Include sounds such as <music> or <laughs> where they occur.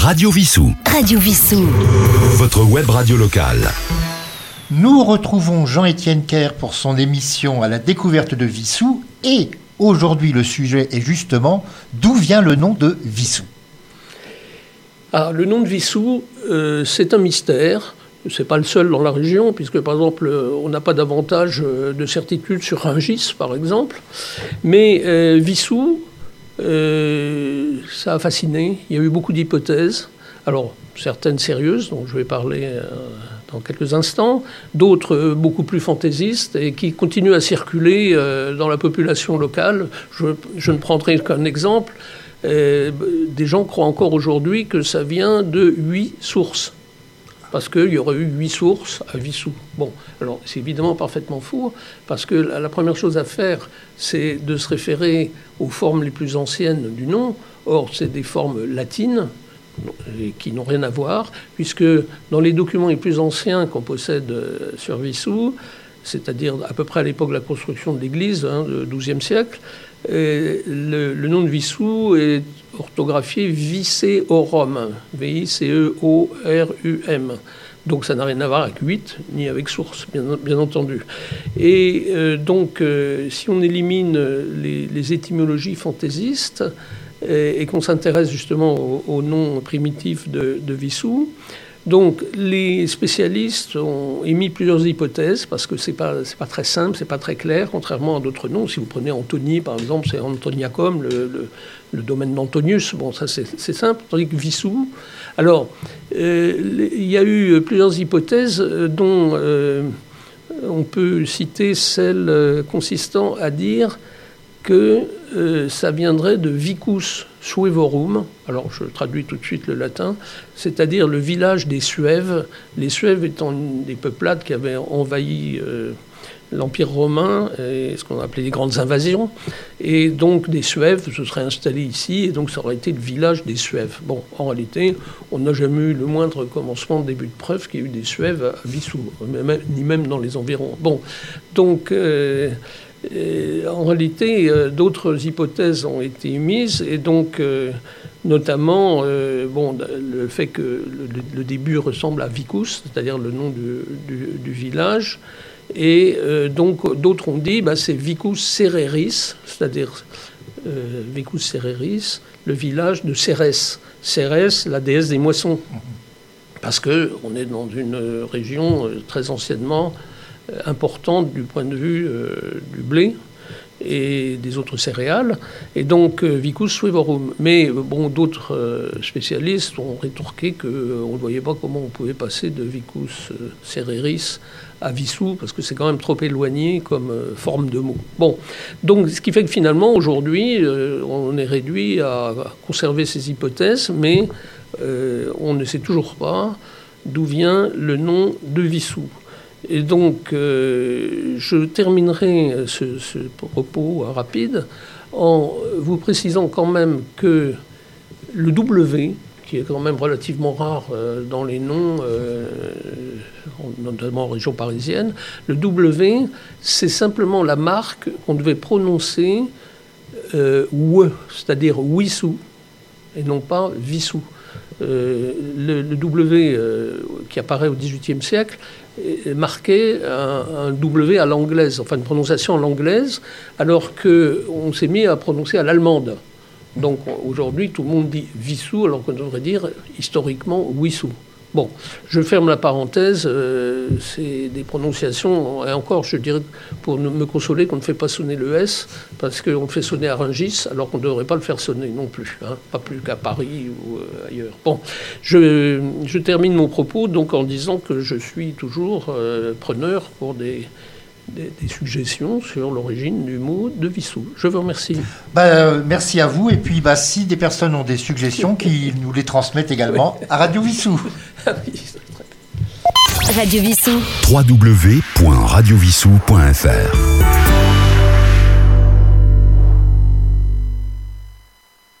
Radio Vissou. Radio Vissou. Votre web radio locale. Nous retrouvons Jean-Étienne Kerr pour son émission à la découverte de Vissou et aujourd'hui le sujet est justement d'où vient le nom de Vissou? Ah, le nom de Vissou, euh, c'est un mystère. Ce n'est pas le seul dans la région, puisque par exemple, euh, on n'a pas davantage euh, de certitude sur Rungis, par exemple. Mais Vissou, ça a fasciné. Il y a eu beaucoup d'hypothèses. Alors, certaines sérieuses, dont je vais parler dans quelques instants, d'autres beaucoup plus fantaisistes et qui continuent à circuler dans la population locale. Je, je ne prendrai qu'un exemple. des gens croient encore aujourd'hui que ça vient de huit sources parce qu'il y aurait eu huit sources à Vissou. Bon, alors c'est évidemment parfaitement faux, parce que la première chose à faire, c'est de se référer aux formes les plus anciennes du nom. Or, c'est des formes latines, qui n'ont rien à voir, puisque dans les documents les plus anciens qu'on possède euh, sur Vissou, c'est-à-dire à peu près à l'époque de la construction de l'église, hein, du XIIe siècle, le, le, nom de Vissou est orthographié Vicéorum, V-I-C-E-O-R-U-M. Donc ça n'a rien à voir avec 8 ni avec source, bien, entendu. Et euh, donc euh, si on élimine les, étymologies fantaisistes et, qu'on s'intéresse justement au, nom primitif de, de Vissou, donc les spécialistes ont émis plusieurs hypothèses parce que c'est pas pas très simple, c'est pas très clair, contrairement à d'autres noms. Si vous prenez Antony par exemple, c'est Antoniacum, le, domaine d'Antonius. Bon, ça c'est simple. Tandis que Vissou, alors euh, il y a eu plusieurs hypothèses euh, dont euh, on peut citer celle consistant à dire que ça viendrait de Vicus Suevorum, alors je traduis tout de suite le latin, c'est-à-dire le village des Suèves, les Suèves étant des peuplades qui avaient envahi euh, l'Empire romain, ce qu'on appelait les grandes invasions, et donc des Suèves se seraient installés ici, et donc ça aurait été le village des Suèves. Bon, en réalité, on n'a jamais eu le moindre commencement, début de preuve qu'il y a eu des Suèves à Vissou, ni même dans les environs. Bon, donc... Euh, en réalité, euh, d'autres hypothèses ont été émises, et donc, euh, notamment, euh, le fait que le, début ressemble à Vicus, c'est-à-dire le nom du, village, et donc d'autres ont dit bah, c'est Vicus Cereris, c'est-à-dire Vicus Cereris, le village de Cérès. Cérès, la déesse des moissons. Parce qu'on est dans une région très anciennement importante du point de vue euh, du blé et des autres céréales, et donc euh, Vicus suevorum. Mais euh, bon, d'autres spécialistes ont rétorqué qu'on ne voyait pas comment on pouvait passer de Vicus cereris à Vissou, parce que c'est quand même trop éloigné comme forme de mot. Bon, donc ce qui fait que finalement, aujourd'hui, on est réduit à conserver ces hypothèses, mais on ne sait toujours pas d'où vient le nom de Vissou. Et donc, euh, je terminerai ce, propos rapide en vous précisant quand même que le W, qui est quand même relativement rare euh, dans les noms, euh, notamment en région parisienne, le W, c'est simplement la marque qu'on devait prononcer WE, c'est-à-dire Wissou, et non pas Vissou. le, W qui apparaît au XVIIIe siècle marqué un, W à l'anglaise, enfin une prononciation à l'anglaise, alors qu'on s'est mis à prononcer à l'allemande. Donc aujourd'hui, tout le monde dit Vissou, alors qu'on devrait dire historiquement Wissou. Bon, je ferme la parenthèse, euh, c'est des prononciations, et encore, je dirais, pour me consoler qu'on ne fait pas sonner le S, parce qu'on fait sonner à Rungis, alors qu'on ne devrait pas le faire sonner non plus, hein, pas plus qu'à Paris ou euh, ailleurs. Bon, je, termine mon propos donc en disant que je suis toujours euh, preneur pour des, des, suggestions sur l'origine du mot de Vissou. Je vous remercie. Bah, merci à vous. Et puis, bah, si des personnes ont des suggestions, qu'ils nous les transmettent également à Radio Vissou. <laughs> Radio Vissou. www.radiovissou.fr